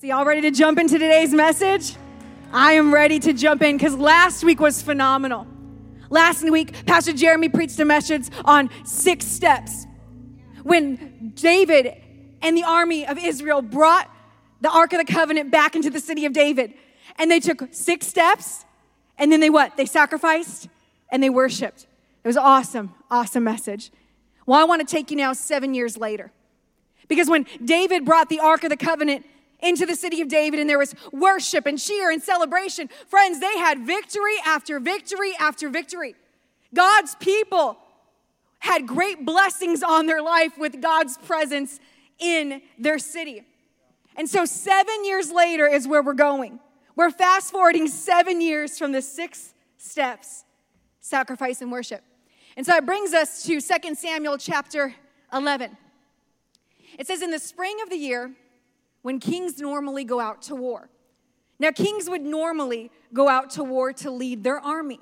So, y'all ready to jump into today's message? I am ready to jump in because last week was phenomenal. Last week, Pastor Jeremy preached a message on six steps. When David and the army of Israel brought the Ark of the Covenant back into the city of David, and they took six steps, and then they what? They sacrificed and they worshiped. It was awesome, awesome message. Well, I want to take you now seven years later. Because when David brought the Ark of the Covenant into the city of David and there was worship and cheer and celebration, friends, they had victory after victory after victory. God's people had great blessings on their life with God's presence in their city. And so, seven years later is where we're going. We're fast forwarding seven years from the six steps sacrifice and worship. And so it brings us to 2 Samuel chapter 11. It says, In the spring of the year, when kings normally go out to war. Now, kings would normally go out to war to lead their army.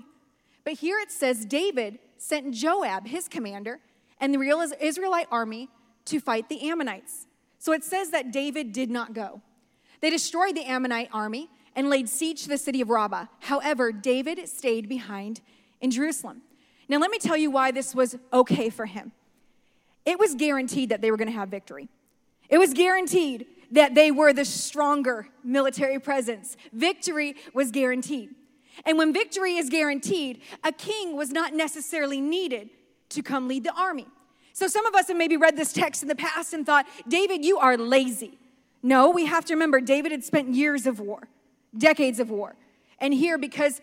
But here it says David sent Joab, his commander, and the real Israelite army to fight the Ammonites. So it says that David did not go. They destroyed the Ammonite army and laid siege to the city of Rabbah. However, David stayed behind in Jerusalem. Now, let me tell you why this was okay for him. It was guaranteed that they were going to have victory. It was guaranteed that they were the stronger military presence. Victory was guaranteed. And when victory is guaranteed, a king was not necessarily needed to come lead the army. So some of us have maybe read this text in the past and thought, David, you are lazy. No, we have to remember David had spent years of war, decades of war. And here, because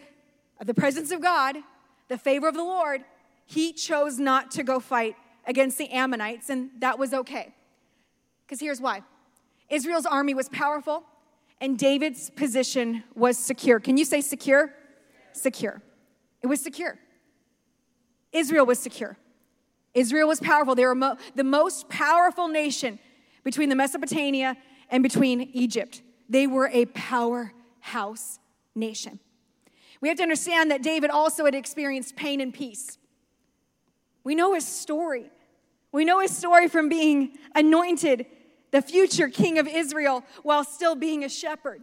of the presence of God, the favor of the Lord, he chose not to go fight against the Ammonites, and that was okay. Because here's why Israel's army was powerful, and David's position was secure. Can you say secure? Secure. It was secure. Israel was secure. Israel was powerful. They were mo- the most powerful nation between the Mesopotamia and between Egypt. They were a powerhouse nation. We have to understand that David also had experienced pain and peace. We know his story. We know his story from being anointed the future king of Israel while still being a shepherd.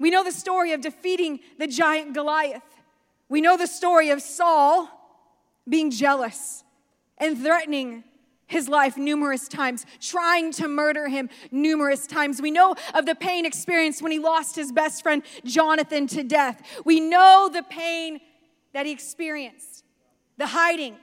We know the story of defeating the giant Goliath. We know the story of Saul being jealous and threatening his life numerous times, trying to murder him numerous times. We know of the pain experienced when he lost his best friend Jonathan to death. We know the pain that he experienced the hiding,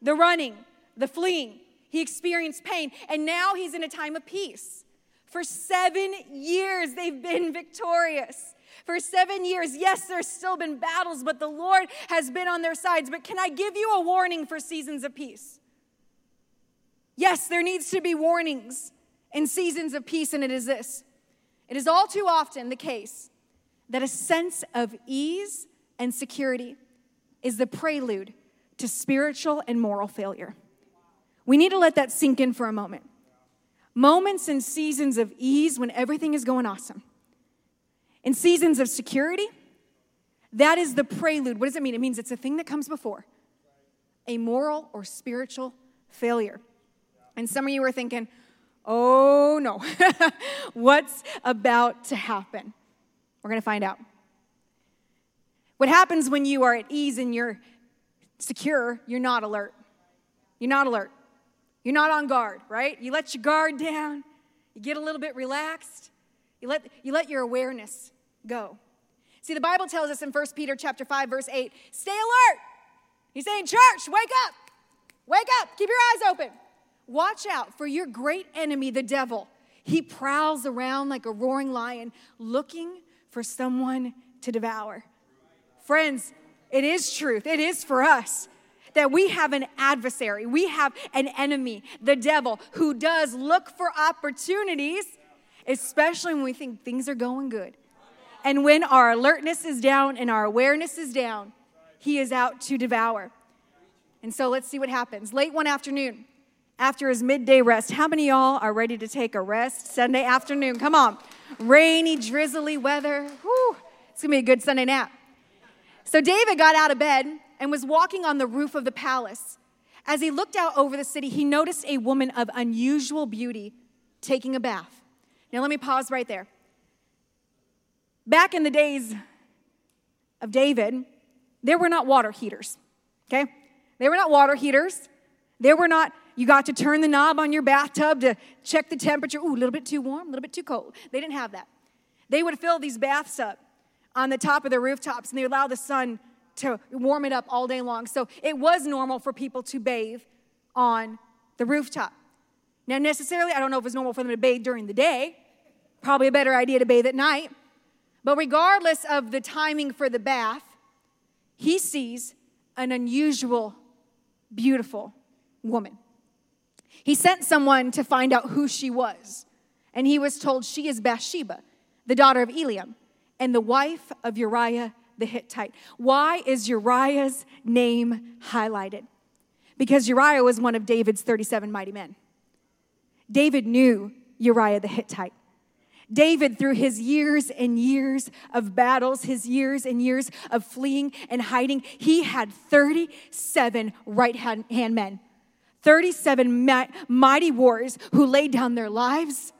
the running, the fleeing. He experienced pain, and now he's in a time of peace. For seven years, they've been victorious. For seven years, yes, there's still been battles, but the Lord has been on their sides. But can I give you a warning for seasons of peace? Yes, there needs to be warnings in seasons of peace, and it is this it is all too often the case that a sense of ease and security is the prelude to spiritual and moral failure. We need to let that sink in for a moment. Moments and seasons of ease when everything is going awesome. In seasons of security, that is the prelude. What does it mean? It means it's a thing that comes before a moral or spiritual failure. And some of you are thinking, oh no, what's about to happen? We're going to find out. What happens when you are at ease and you're secure, you're not alert. You're not alert. You're not on guard, right? You let your guard down, you get a little bit relaxed, you let, you let your awareness go. See, the Bible tells us in 1 Peter chapter 5, verse 8, stay alert. He's saying, church, wake up. Wake up. Keep your eyes open. Watch out for your great enemy, the devil. He prowls around like a roaring lion looking for someone to devour. Friends, it is truth. It is for us that we have an adversary, we have an enemy, the devil, who does look for opportunities, especially when we think things are going good. And when our alertness is down and our awareness is down, he is out to devour. And so let's see what happens. Late one afternoon, after his midday rest, how many y'all are ready to take a rest Sunday afternoon? Come on. Rainy, drizzly weather. Whew, it's gonna be a good Sunday nap. So David got out of bed and was walking on the roof of the palace. As he looked out over the city, he noticed a woman of unusual beauty taking a bath. Now, let me pause right there. back in the days of David, there were not water heaters, okay? They were not water heaters. They were not, you got to turn the knob on your bathtub to check the temperature. Ooh, a little bit too warm, a little bit too cold. They didn't have that. They would fill these baths up on the top of their rooftops and they would allow the sun to warm it up all day long. So it was normal for people to bathe on the rooftop. Now, necessarily, I don't know if it's normal for them to bathe during the day. Probably a better idea to bathe at night. But regardless of the timing for the bath, he sees an unusual, beautiful woman. He sent someone to find out who she was, and he was told she is Bathsheba, the daughter of Eliam, and the wife of Uriah the Hittite. Why is Uriah's name highlighted? Because Uriah was one of David's 37 mighty men. David knew Uriah the Hittite. David, through his years and years of battles, his years and years of fleeing and hiding, he had 37 right hand men, 37 mighty warriors who laid down their lives,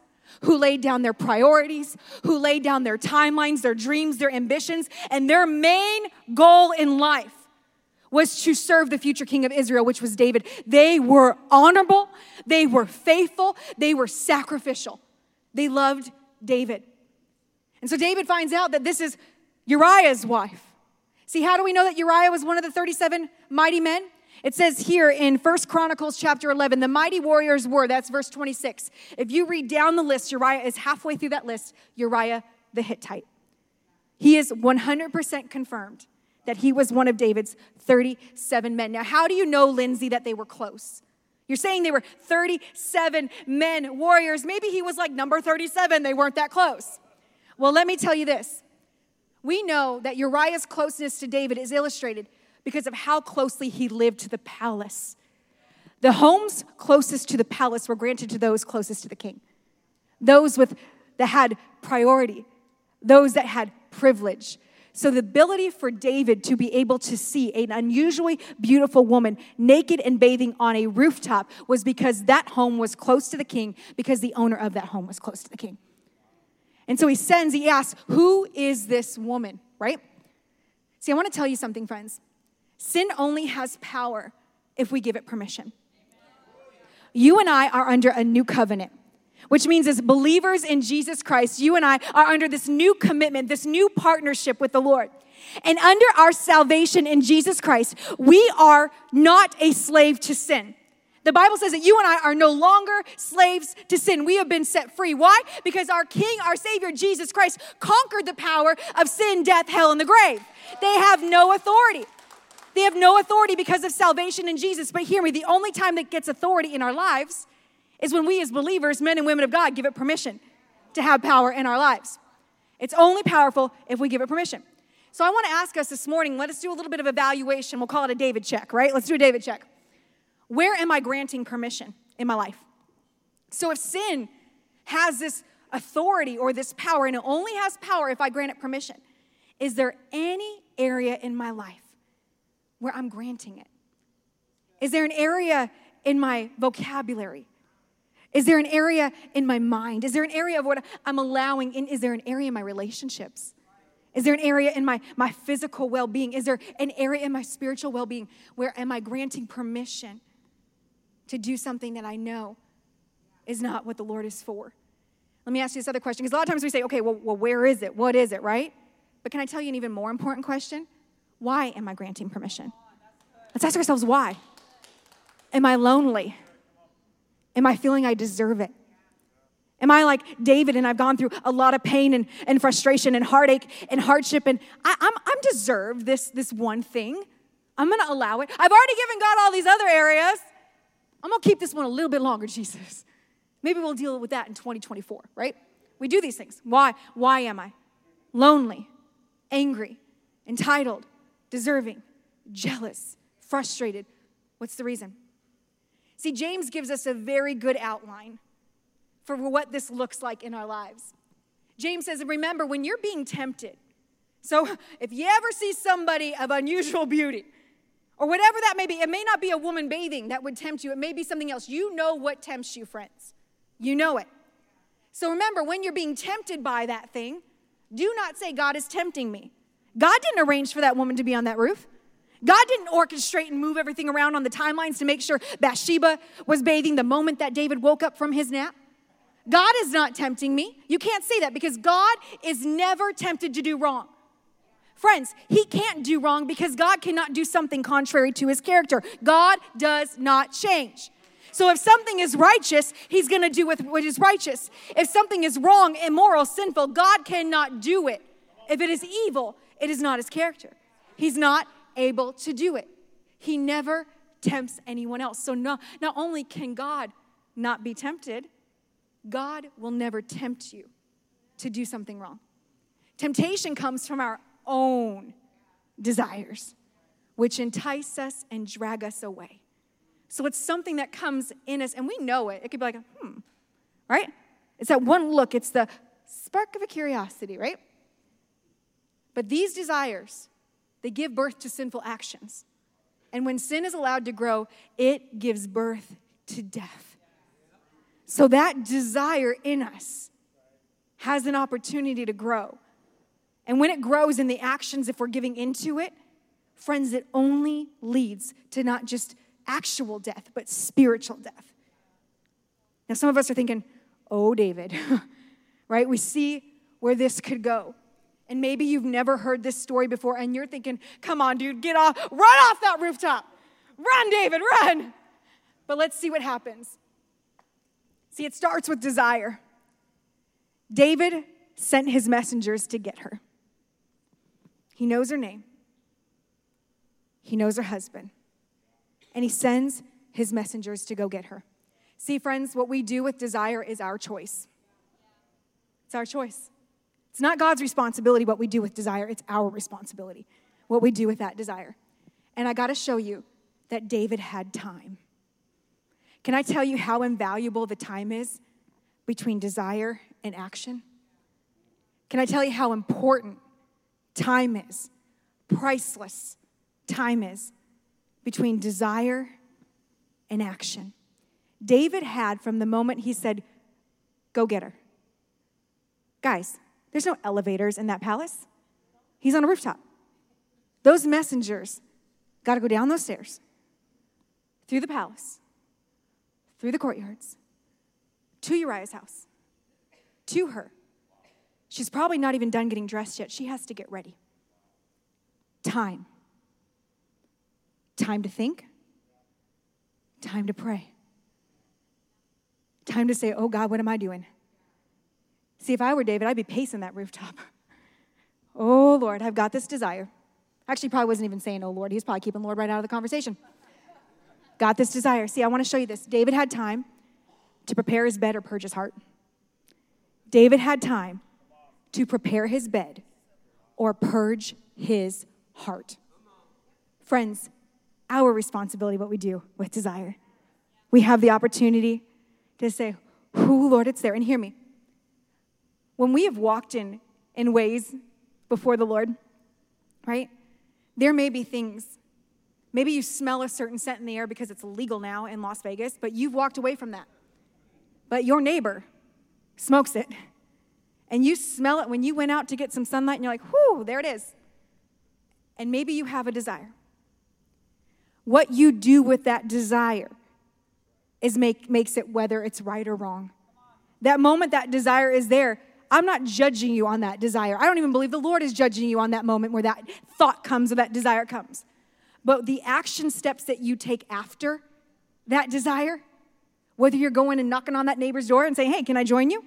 who laid down their priorities, who laid down their timelines, their dreams, their ambitions, and their main goal in life was to serve the future king of Israel, which was David. They were honorable, they were faithful, they were sacrificial. They loved David. And so David finds out that this is Uriah's wife. See, how do we know that Uriah was one of the 37 mighty men? It says here in First Chronicles chapter 11, the mighty warriors were, that's verse 26. If you read down the list, Uriah is halfway through that list, Uriah the Hittite. He is 100% confirmed that he was one of David's 37 men. Now, how do you know, Lindsey, that they were close? You're saying they were 37 men, warriors. Maybe he was like number 37. They weren't that close. Well, let me tell you this. We know that Uriah's closeness to David is illustrated because of how closely he lived to the palace. The homes closest to the palace were granted to those closest to the king, those with that had priority, those that had privilege. So, the ability for David to be able to see an unusually beautiful woman naked and bathing on a rooftop was because that home was close to the king, because the owner of that home was close to the king. And so he sends, he asks, Who is this woman, right? See, I want to tell you something, friends. Sin only has power if we give it permission. You and I are under a new covenant which means as believers in Jesus Christ, you and I are under this new commitment, this new partnership with the Lord. And under our salvation in Jesus Christ, we are not a slave to sin. The Bible says that you and I are no longer slaves to sin. We have been set free. Why? Because our King, our Savior, Jesus Christ, conquered the power of sin, death, hell, and the grave. They have no authority. They have no authority because of salvation in Jesus. But hear me, the only time that gets authority in our lives is when we as believers, men and women of God, give it permission to have power in our lives. It's only powerful if we give it permission. So I want to ask us this morning, let us do a little bit of evaluation. We'll call it a David check, right? Let's do a David check. Where am I granting permission in my life? So if sin has this authority or this power, and it only has power if I grant it permission, is there any area in my life where I'm granting it? Is there an area in my vocabulary? Is there an area in my mind? Is there an area of what I'm allowing? In, is there an area in my relationships? Is there an area in my, my physical well being? Is there an area in my spiritual well being where am I granting permission to do something that I know is not what the Lord is for? Let me ask you this other question because a lot of times we say, okay, well, well, where is it? What is it, right? But can I tell you an even more important question? Why am I granting permission? Let's ask ourselves why. Am I lonely? Am I feeling I deserve it? Am I like David and I've gone through a lot of pain and, and frustration and heartache and hardship and I, I'm, I'm deserved this, this one thing. I'm gonna allow it. I've already given God all these other areas. I'm gonna keep this one a little bit longer, Jesus. Maybe we'll deal with that in 2024, right? We do these things. Why? Why am I? Lonely, angry, entitled, deserving, jealous, frustrated. What's the reason? See, James gives us a very good outline for what this looks like in our lives. James says, Remember, when you're being tempted, so if you ever see somebody of unusual beauty, or whatever that may be, it may not be a woman bathing that would tempt you, it may be something else. You know what tempts you, friends. You know it. So remember, when you're being tempted by that thing, Do not say, God is tempting me. God didn't arrange for that woman to be on that roof. God didn't orchestrate and move everything around on the timelines to make sure Bathsheba was bathing the moment that David woke up from his nap. God is not tempting me. You can't say that because God is never tempted to do wrong. Friends, he can't do wrong because God cannot do something contrary to his character. God does not change. So if something is righteous, he's going to do with what is righteous. If something is wrong, immoral, sinful, God cannot do it. If it is evil, it is not his character. He's not able to do it. He never tempts anyone else. So no, not only can God not be tempted, God will never tempt you to do something wrong. Temptation comes from our own desires, which entice us and drag us away. So it's something that comes in us, and we know it. It could be like, hmm, right? It's that one look, it's the spark of a curiosity, right? But these desires, they give birth to sinful actions. And when sin is allowed to grow, it gives birth to death. So that desire in us has an opportunity to grow. And when it grows in the actions, if we're giving into it, friends, it only leads to not just actual death, but spiritual death. Now, some of us are thinking, oh, David, right? We see where this could go. And maybe you've never heard this story before, and you're thinking, come on, dude, get off, run off that rooftop. Run, David, run. But let's see what happens. See, it starts with desire. David sent his messengers to get her. He knows her name, he knows her husband, and he sends his messengers to go get her. See, friends, what we do with desire is our choice. It's our choice. It's not God's responsibility what we do with desire, it's our responsibility what we do with that desire. And I got to show you that David had time. Can I tell you how invaluable the time is between desire and action? Can I tell you how important time is, priceless time is between desire and action. David had from the moment he said, Go get her. Guys, there's no elevators in that palace. He's on a rooftop. Those messengers got to go down those stairs, through the palace, through the courtyards, to Uriah's house, to her. She's probably not even done getting dressed yet. She has to get ready. Time. Time to think. Time to pray. Time to say, Oh God, what am I doing? See, if I were David, I'd be pacing that rooftop. oh Lord, I've got this desire. Actually, probably wasn't even saying, Oh Lord. He's probably keeping Lord right out of the conversation. got this desire. See, I want to show you this. David had time to prepare his bed or purge his heart. David had time to prepare his bed or purge his heart. Friends, our responsibility, what we do with desire. We have the opportunity to say, Who, Lord, it's there. And hear me. When we have walked in, in ways before the Lord, right? There may be things. Maybe you smell a certain scent in the air because it's illegal now in Las Vegas, but you've walked away from that. But your neighbor smokes it and you smell it when you went out to get some sunlight and you're like, whoo, there it is. And maybe you have a desire. What you do with that desire is make, makes it whether it's right or wrong. That moment that desire is there, I'm not judging you on that desire. I don't even believe the Lord is judging you on that moment where that thought comes or that desire comes. But the action steps that you take after that desire, whether you're going and knocking on that neighbor's door and saying, hey, can I join you?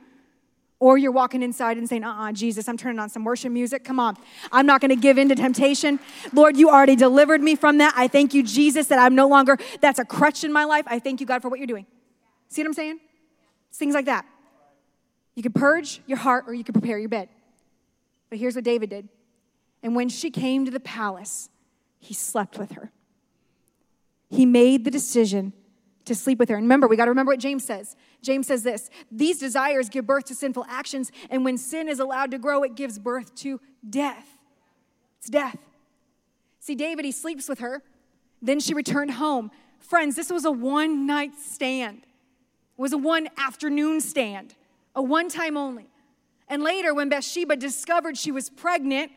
Or you're walking inside and saying, uh uh-uh, uh Jesus, I'm turning on some worship music. Come on. I'm not going to give in to temptation. Lord, you already delivered me from that. I thank you, Jesus, that I'm no longer, that's a crutch in my life. I thank you, God, for what you're doing. See what I'm saying? It's things like that. You can purge your heart or you can prepare your bed. But here's what David did. And when she came to the palace, he slept with her. He made the decision to sleep with her. And remember, we got to remember what James says. James says this These desires give birth to sinful actions, and when sin is allowed to grow, it gives birth to death. It's death. See, David, he sleeps with her. Then she returned home. Friends, this was a one night stand, it was a one afternoon stand, a one time only. And later, when Bathsheba discovered she was pregnant,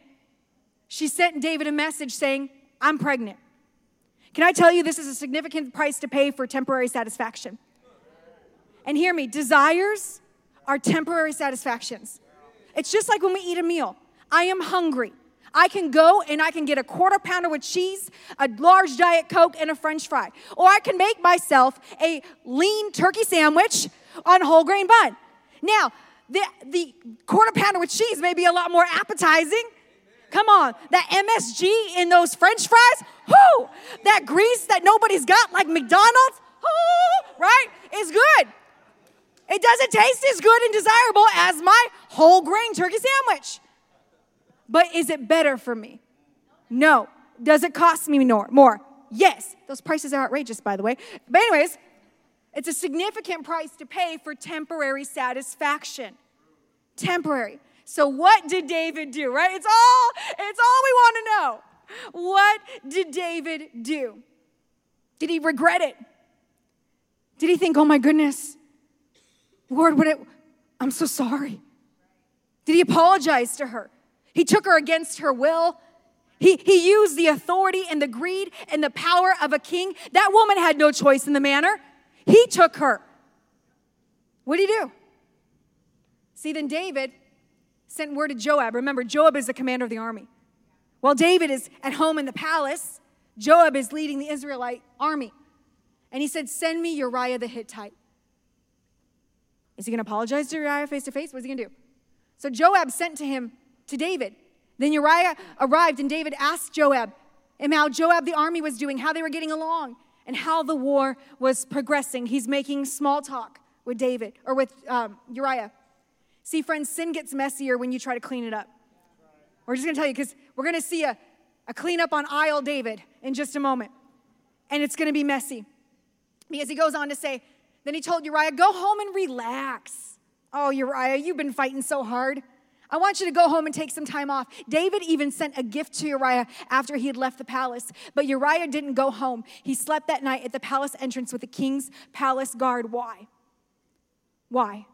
she sent David a message saying, I'm pregnant. Can I tell you this is a significant price to pay for temporary satisfaction? And hear me, desires are temporary satisfactions. It's just like when we eat a meal. I am hungry. I can go and I can get a quarter pounder with cheese, a large Diet Coke, and a French fry. Or I can make myself a lean turkey sandwich on whole grain bun. Now, the, the quarter pounder with cheese may be a lot more appetizing. Come on, that MSG in those French fries, whoo, that grease that nobody's got like McDonald's, whoo, right, is good. It doesn't taste as good and desirable as my whole grain turkey sandwich. But is it better for me? No. Does it cost me more? More. Yes. Those prices are outrageous, by the way. But, anyways, it's a significant price to pay for temporary satisfaction. Temporary. So, what did David do, right? It's all, it's all we want to know. What did David do? Did he regret it? Did he think, oh my goodness, Lord, what it, I'm so sorry? Did he apologize to her? He took her against her will. He, he used the authority and the greed and the power of a king. That woman had no choice in the matter. He took her. What did he do? See, then David sent word to Joab. Remember, Joab is the commander of the army. While David is at home in the palace, Joab is leading the Israelite army. And he said, Send me Uriah the Hittite. Is he going to apologize to Uriah face to face? What's he going to do? So Joab sent to him to David. Then Uriah arrived, and David asked Joab and how Joab the army was doing, how they were getting along, and how the war was progressing. He's making small talk with David or with um, Uriah. See, friends, sin gets messier when you try to clean it up. We're just gonna tell you because we're gonna see a, a cleanup on aisle David in just a moment. And it's gonna be messy. Because he goes on to say, then he told Uriah, go home and relax. Oh, Uriah, you've been fighting so hard. I want you to go home and take some time off. David even sent a gift to Uriah after he had left the palace, but Uriah didn't go home. He slept that night at the palace entrance with the king's palace guard. Why? Why?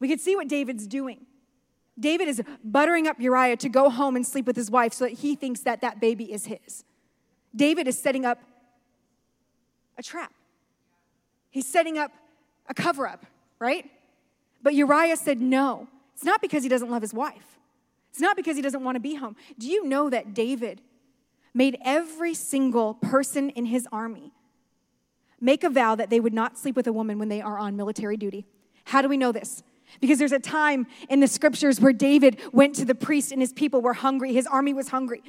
We could see what David's doing. David is buttering up Uriah to go home and sleep with his wife so that he thinks that that baby is his. David is setting up a trap. He's setting up a cover up, right? But Uriah said no. It's not because he doesn't love his wife, it's not because he doesn't want to be home. Do you know that David made every single person in his army make a vow that they would not sleep with a woman when they are on military duty? How do we know this? Because there's a time in the scriptures where David went to the priest and his people were hungry, his army was hungry.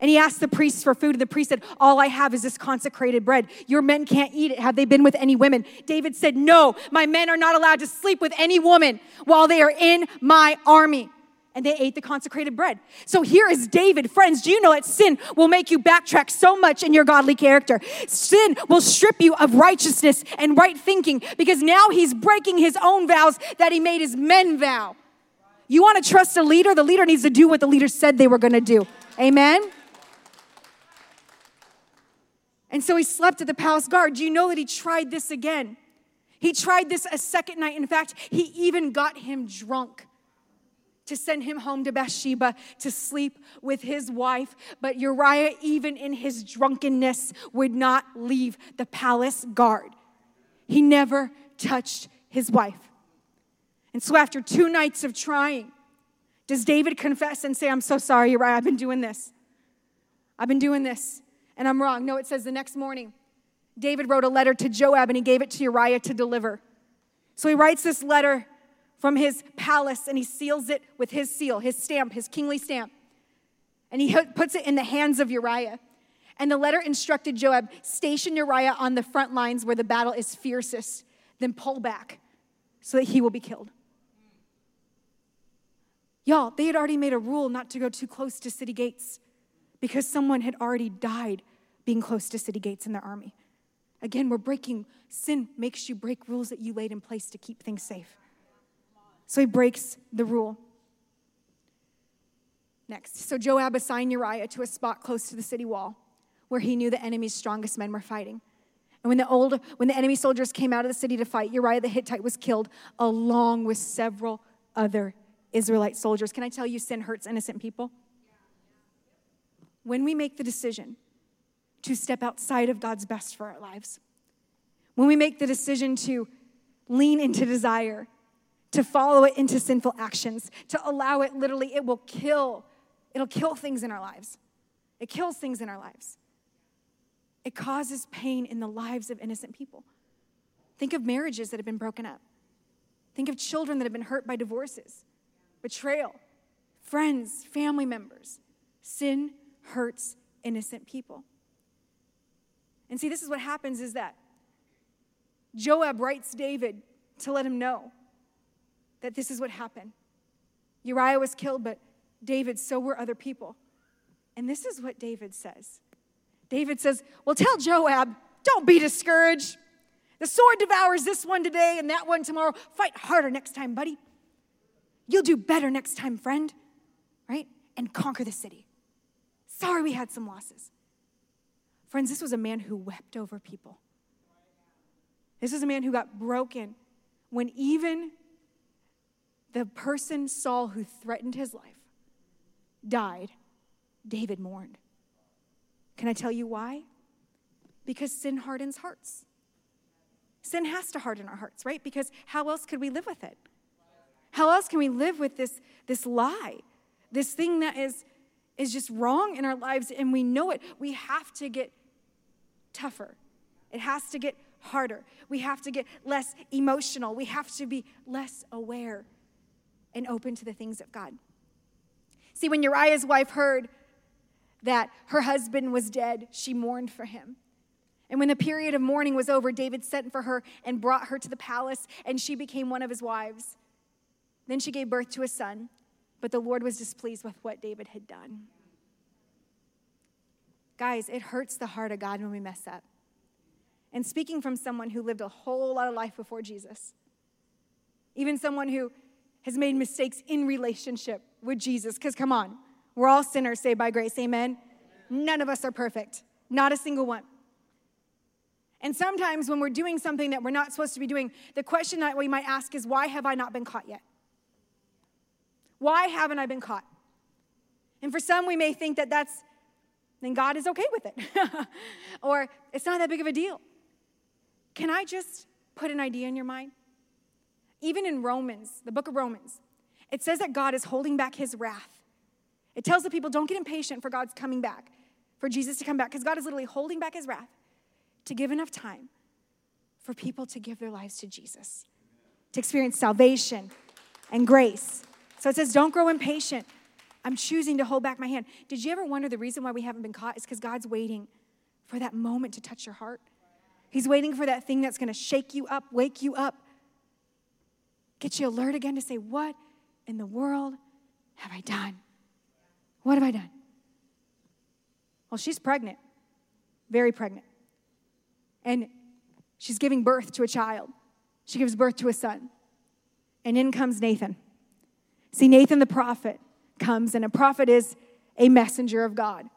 And he asked the priests for food, and the priest said, All I have is this consecrated bread. Your men can't eat it. Have they been with any women? David said, No, my men are not allowed to sleep with any woman while they are in my army. And they ate the consecrated bread. So here is David. Friends, do you know that sin will make you backtrack so much in your godly character? Sin will strip you of righteousness and right thinking because now he's breaking his own vows that he made his men vow. You want to trust a leader? The leader needs to do what the leader said they were going to do. Amen? And so he slept at the palace guard. Do you know that he tried this again? He tried this a second night. In fact, he even got him drunk to send him home to Bathsheba to sleep with his wife. But Uriah, even in his drunkenness, would not leave the palace guard. He never touched his wife. And so, after two nights of trying, does David confess and say, I'm so sorry, Uriah, I've been doing this? I've been doing this and I'm wrong. No, it says the next morning, David wrote a letter to Joab and he gave it to Uriah to deliver. So he writes this letter from his palace and he seals it with his seal, his stamp, his kingly stamp. And he puts it in the hands of Uriah. And the letter instructed Joab station Uriah on the front lines where the battle is fiercest, then pull back so that he will be killed. Y'all, they had already made a rule not to go too close to city gates because someone had already died being close to city gates in their army. Again, we're breaking, sin makes you break rules that you laid in place to keep things safe. So he breaks the rule. Next, so Joab assigned Uriah to a spot close to the city wall where he knew the enemy's strongest men were fighting. And when the old when the enemy soldiers came out of the city to fight, Uriah the Hittite was killed along with several other Israelite soldiers. Can I tell you, sin hurts innocent people? When we make the decision to step outside of God's best for our lives, when we make the decision to lean into desire, to follow it into sinful actions, to allow it literally, it will kill, it'll kill things in our lives. It kills things in our lives. It causes pain in the lives of innocent people. Think of marriages that have been broken up. Think of children that have been hurt by divorces, betrayal, friends, family members. Sin hurts innocent people. And see, this is what happens is that Joab writes David to let him know that this is what happened. Uriah was killed, but David, so were other people. And this is what David says David says, Well, tell Joab, don't be discouraged. The sword devours this one today and that one tomorrow. Fight harder next time, buddy. You'll do better next time, friend, right? And conquer the city. Sorry we had some losses. Friends, this was a man who wept over people. This is a man who got broken when even the person Saul who threatened his life died. David mourned. Can I tell you why? Because sin hardens hearts. Sin has to harden our hearts, right? Because how else could we live with it? How else can we live with this, this lie, this thing that is, is just wrong in our lives and we know it? We have to get tougher. It has to get harder. We have to get less emotional. We have to be less aware and open to the things of God. See, when Uriah's wife heard that her husband was dead, she mourned for him. And when the period of mourning was over, David sent for her and brought her to the palace, and she became one of his wives. Then she gave birth to a son, but the Lord was displeased with what David had done. Guys, it hurts the heart of God when we mess up. And speaking from someone who lived a whole lot of life before Jesus, even someone who has made mistakes in relationship with Jesus, because come on, we're all sinners saved by grace. Amen? None of us are perfect, not a single one. And sometimes when we're doing something that we're not supposed to be doing, the question that we might ask is, why have I not been caught yet? Why haven't I been caught? And for some, we may think that that's, then God is okay with it. or it's not that big of a deal. Can I just put an idea in your mind? Even in Romans, the book of Romans, it says that God is holding back his wrath it tells the people, don't get impatient for God's coming back, for Jesus to come back, because God is literally holding back his wrath to give enough time for people to give their lives to Jesus, to experience salvation and grace. So it says, don't grow impatient. I'm choosing to hold back my hand. Did you ever wonder the reason why we haven't been caught is because God's waiting for that moment to touch your heart? He's waiting for that thing that's going to shake you up, wake you up, get you alert again to say, What in the world have I done? What have I done? Well, she's pregnant, very pregnant. And she's giving birth to a child. She gives birth to a son. And in comes Nathan. See, Nathan the prophet comes, and a prophet is a messenger of God.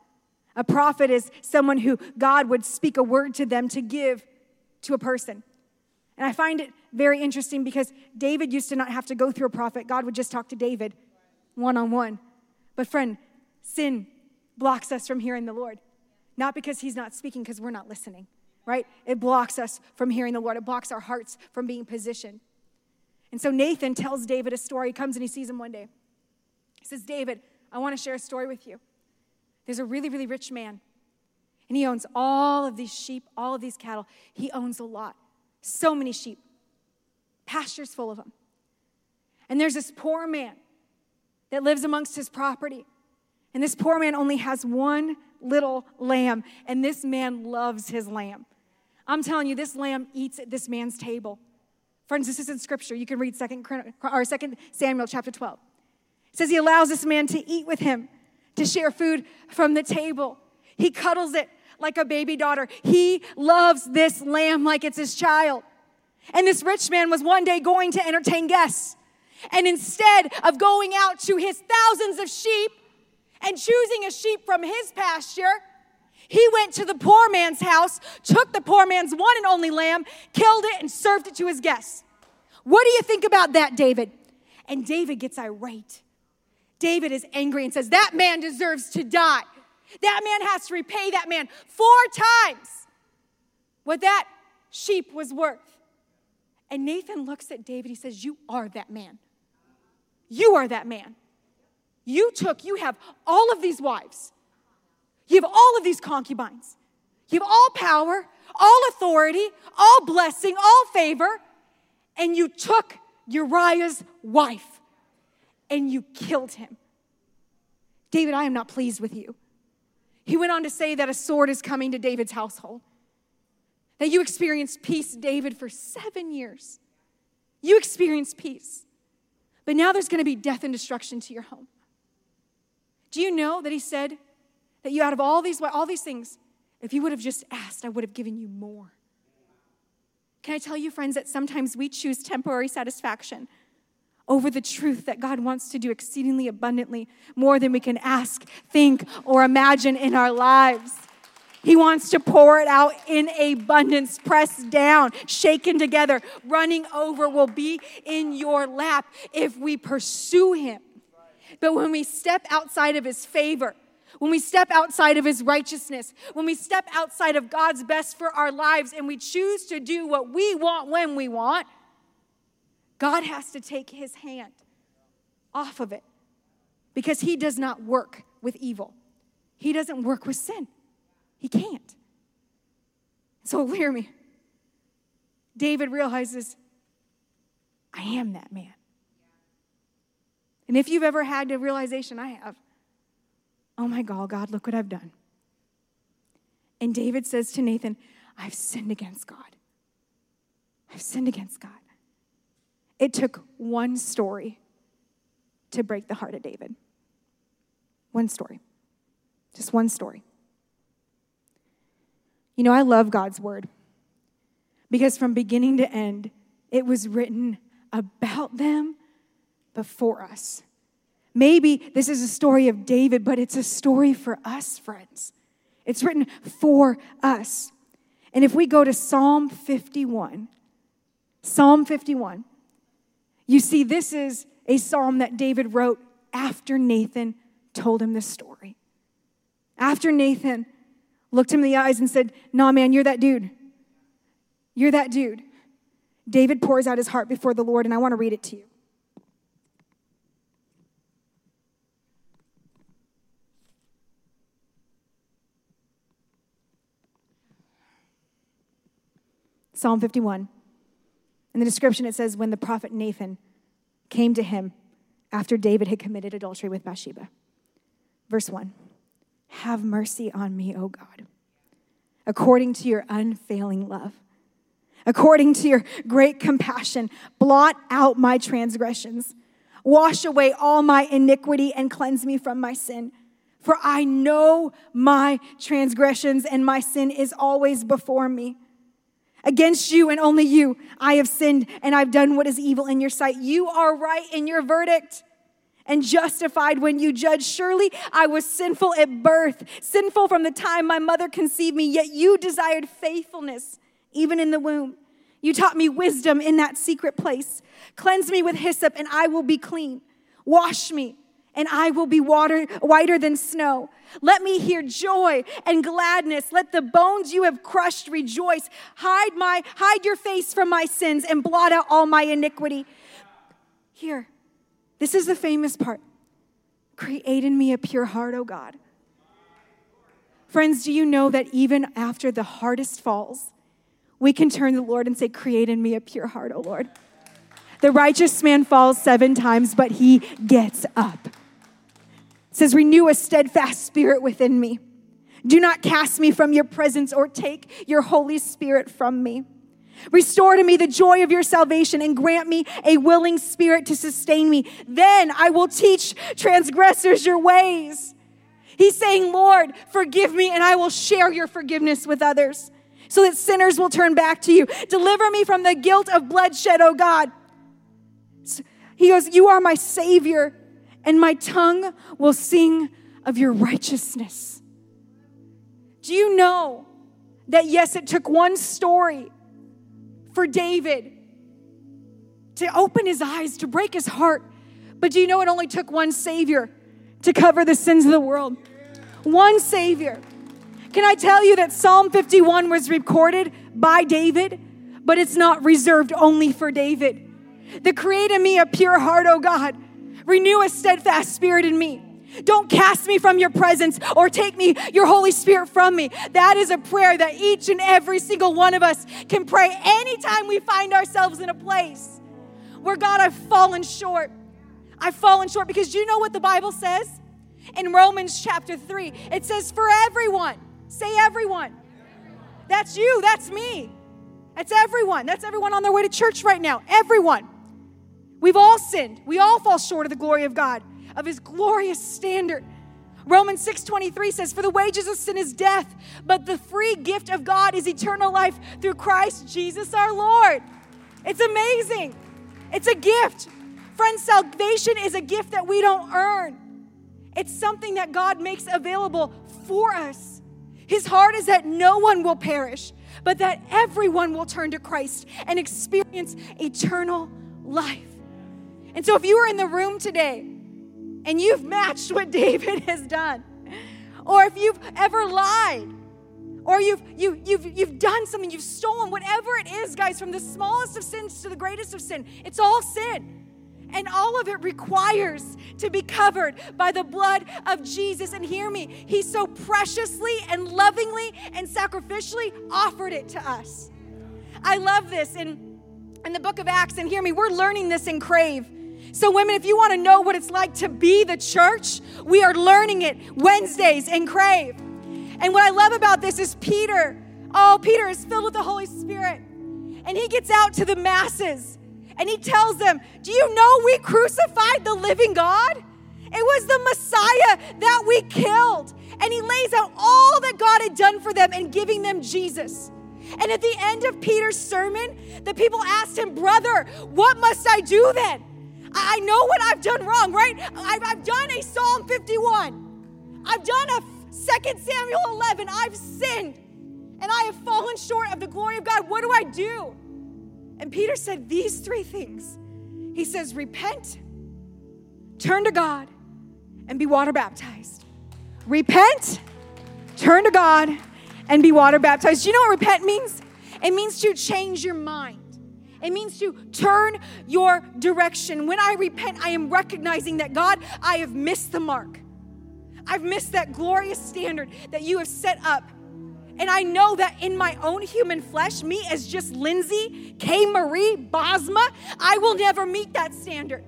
A prophet is someone who God would speak a word to them to give to a person. And I find it very interesting because David used to not have to go through a prophet, God would just talk to David one on one. But, friend, Sin blocks us from hearing the Lord. Not because He's not speaking, because we're not listening, right? It blocks us from hearing the Lord. It blocks our hearts from being positioned. And so Nathan tells David a story. He comes and he sees him one day. He says, David, I want to share a story with you. There's a really, really rich man, and he owns all of these sheep, all of these cattle. He owns a lot, so many sheep, pastures full of them. And there's this poor man that lives amongst his property. And this poor man only has one little lamb, and this man loves his lamb. I'm telling you, this lamb eats at this man's table. Friends, this is in scripture. You can read second or second Samuel chapter 12. It says he allows this man to eat with him, to share food from the table. He cuddles it like a baby daughter. He loves this lamb like it's his child. And this rich man was one day going to entertain guests. And instead of going out to his thousands of sheep, and choosing a sheep from his pasture, he went to the poor man's house, took the poor man's one and only lamb, killed it, and served it to his guests. What do you think about that, David? And David gets irate. David is angry and says, That man deserves to die. That man has to repay that man four times what that sheep was worth. And Nathan looks at David, he says, You are that man. You are that man. You took, you have all of these wives, you have all of these concubines, you have all power, all authority, all blessing, all favor, and you took Uriah's wife and you killed him. David, I am not pleased with you. He went on to say that a sword is coming to David's household. That you experienced peace, David, for seven years. You experienced peace. But now there's going to be death and destruction to your home. Do you know that he said that you, out of all these, all these things, if you would have just asked, I would have given you more? Can I tell you, friends, that sometimes we choose temporary satisfaction over the truth that God wants to do exceedingly abundantly more than we can ask, think, or imagine in our lives? He wants to pour it out in abundance, pressed down, shaken together, running over will be in your lap if we pursue Him. But when we step outside of His favor, when we step outside of His righteousness, when we step outside of God's best for our lives and we choose to do what we want when we want, God has to take His hand off of it because He does not work with evil, He doesn't work with sin. He can't. So hear me. David realizes, I am that man. And if you've ever had a realization, I have, oh my God, God, look what I've done. And David says to Nathan, I've sinned against God. I've sinned against God. It took one story to break the heart of David. One story. Just one story. You know, I love God's word because from beginning to end, it was written about them before us. Maybe this is a story of David, but it's a story for us, friends. It's written for us. And if we go to Psalm 51, Psalm 51, you see, this is a psalm that David wrote after Nathan told him this story. After Nathan looked him in the eyes and said, Nah, man, you're that dude. You're that dude. David pours out his heart before the Lord, and I want to read it to you. Psalm 51. In the description, it says, When the prophet Nathan came to him after David had committed adultery with Bathsheba. Verse 1 have mercy on me, O God, according to your unfailing love. According to your great compassion, blot out my transgressions. Wash away all my iniquity and cleanse me from my sin. For I know my transgressions, and my sin is always before me. Against you and only you, I have sinned, and I've done what is evil in your sight. You are right in your verdict and justified when you judge. Surely I was sinful at birth, sinful from the time my mother conceived me, yet you desired faithfulness even in the womb. You taught me wisdom in that secret place. Cleanse me with hyssop, and I will be clean. Wash me, and I will be water, whiter than snow. Let me hear joy and gladness. Let the bones you have crushed rejoice. Hide my hide your face from my sins and blot out all my iniquity. Here, this is the famous part. Create in me a pure heart, O God. Friends, do you know that even after the hardest falls, we can turn to the Lord and say, Create in me a pure heart, O Lord. The righteous man falls seven times, but he gets up. It says, Renew a steadfast spirit within me. Do not cast me from your presence or take your Holy Spirit from me. Restore to me the joy of your salvation and grant me a willing spirit to sustain me. Then I will teach transgressors your ways. He's saying, Lord, forgive me and I will share your forgiveness with others so that sinners will turn back to you. Deliver me from the guilt of bloodshed, O God. He goes, You are my Savior, and my tongue will sing of your righteousness. Do you know that, yes, it took one story for David to open his eyes, to break his heart, But do you know it only took one Savior to cover the sins of the world? One Savior. Can I tell you that Psalm 51 was recorded by David, but it's not reserved only for David? The create in me a pure heart, O God. Renew a steadfast spirit in me. Don't cast me from your presence or take me, your Holy Spirit, from me. That is a prayer that each and every single one of us can pray anytime we find ourselves in a place where God, I've fallen short. I've fallen short because you know what the Bible says? In Romans chapter 3, it says, For everyone, say everyone. That's you, that's me. That's everyone. That's everyone on their way to church right now. Everyone. We've all sinned. We all fall short of the glory of God of his glorious standard. Romans 6:23 says for the wages of sin is death, but the free gift of God is eternal life through Christ Jesus our Lord. It's amazing. It's a gift. Friends, salvation is a gift that we don't earn. It's something that God makes available for us. His heart is that no one will perish, but that everyone will turn to Christ and experience eternal life. And so if you are in the room today and you've matched what David has done, or if you've ever lied, or you've, you, you've, you've done something, you've stolen, whatever it is, guys, from the smallest of sins to the greatest of sin, it's all sin. And all of it requires to be covered by the blood of Jesus. And hear me, He so preciously and lovingly and sacrificially offered it to us. I love this in, in the book of Acts. And hear me, we're learning this in Crave. So, women, if you want to know what it's like to be the church, we are learning it Wednesdays in Crave. And what I love about this is Peter. Oh, Peter is filled with the Holy Spirit. And he gets out to the masses and he tells them, Do you know we crucified the living God? It was the Messiah that we killed. And he lays out all that God had done for them and giving them Jesus. And at the end of Peter's sermon, the people asked him, Brother, what must I do then? I know what I've done wrong, right? I've, I've done a Psalm 51. I've done a 2 Samuel 11. I've sinned and I have fallen short of the glory of God. What do I do? And Peter said these three things. He says, Repent, turn to God, and be water baptized. Repent, turn to God, and be water baptized. Do you know what repent means? It means to change your mind. It means to turn your direction. When I repent, I am recognizing that God, I have missed the mark. I've missed that glorious standard that you have set up. And I know that in my own human flesh, me as just Lindsey, K. Marie, Bosma, I will never meet that standard.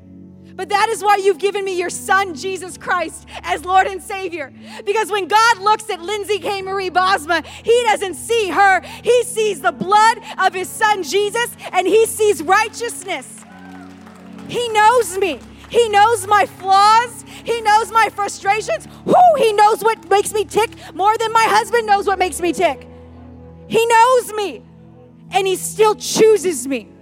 But that is why you've given me your son, Jesus Christ, as Lord and Savior. Because when God looks at Lindsey K. Marie Bosma, He doesn't see her, He sees the blood of His son, Jesus, and He sees righteousness. He knows me. He knows my flaws. He knows my frustrations. Who? He knows what makes me tick more than my husband knows what makes me tick. He knows me. And he still chooses me.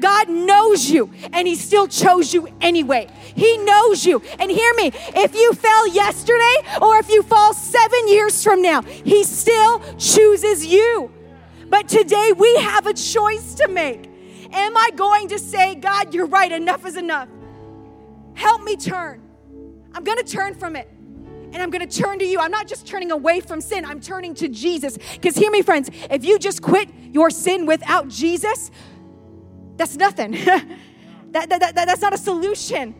God knows you and He still chose you anyway. He knows you. And hear me if you fell yesterday or if you fall seven years from now, He still chooses you. But today we have a choice to make. Am I going to say, God, you're right, enough is enough? Help me turn. I'm going to turn from it and I'm going to turn to you. I'm not just turning away from sin, I'm turning to Jesus. Because hear me, friends, if you just quit your sin without Jesus, that's nothing. that, that, that, that's not a solution.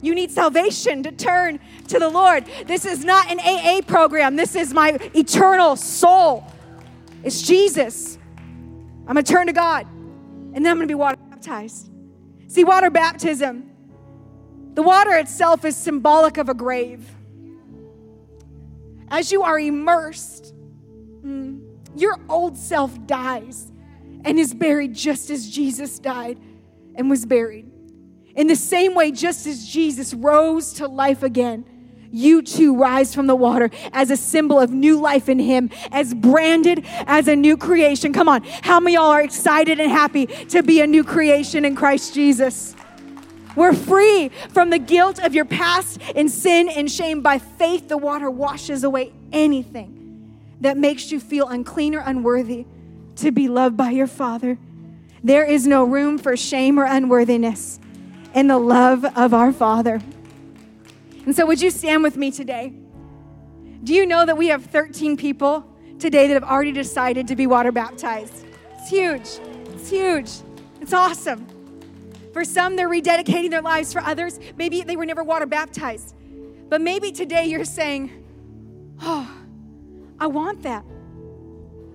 You need salvation to turn to the Lord. This is not an AA program. This is my eternal soul. It's Jesus. I'm going to turn to God and then I'm going to be water baptized. See, water baptism, the water itself is symbolic of a grave. As you are immersed, mm, your old self dies and is buried just as Jesus died and was buried. In the same way, just as Jesus rose to life again, you too rise from the water as a symbol of new life in Him, as branded as a new creation. Come on, how many y'all are excited and happy to be a new creation in Christ Jesus? We're free from the guilt of your past in sin and shame. By faith, the water washes away anything that makes you feel unclean or unworthy to be loved by your Father. There is no room for shame or unworthiness in the love of our Father. And so, would you stand with me today? Do you know that we have 13 people today that have already decided to be water baptized? It's huge. It's huge. It's awesome. For some, they're rededicating their lives. For others, maybe they were never water baptized. But maybe today you're saying, Oh, I want that.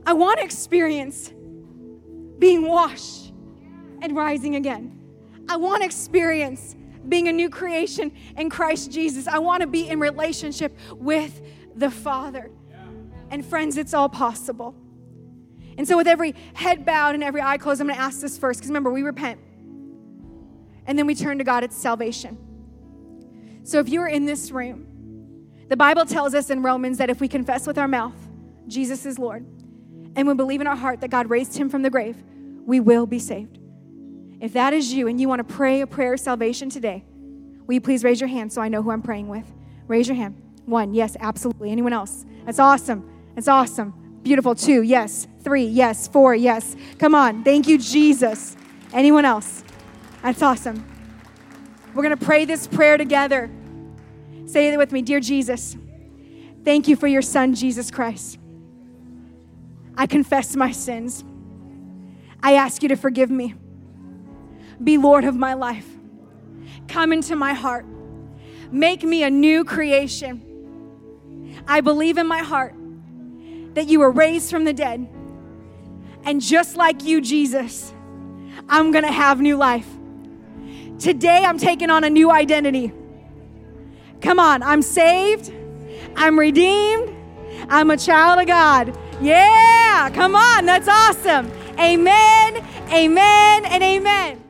I want to experience being washed and rising again. I want to experience being a new creation in Christ Jesus. I want to be in relationship with the Father. And friends, it's all possible. And so, with every head bowed and every eye closed, I'm going to ask this first because remember, we repent and then we turn to God, it's salvation. So, if you're in this room, the Bible tells us in Romans that if we confess with our mouth Jesus is Lord and we believe in our heart that God raised him from the grave, we will be saved. If that is you and you want to pray a prayer of salvation today, will you please raise your hand so I know who I'm praying with? Raise your hand. One, yes, absolutely. Anyone else? That's awesome. That's awesome. Beautiful. Two, yes. Three, yes. Four, yes. Come on. Thank you, Jesus. Anyone else? That's awesome. We're going to pray this prayer together. Say it with me Dear Jesus, thank you for your son, Jesus Christ. I confess my sins. I ask you to forgive me. Be Lord of my life. Come into my heart. Make me a new creation. I believe in my heart that you were raised from the dead. And just like you, Jesus, I'm gonna have new life. Today, I'm taking on a new identity. Come on, I'm saved, I'm redeemed, I'm a child of God. Yeah, come on, that's awesome. Amen, amen, and amen.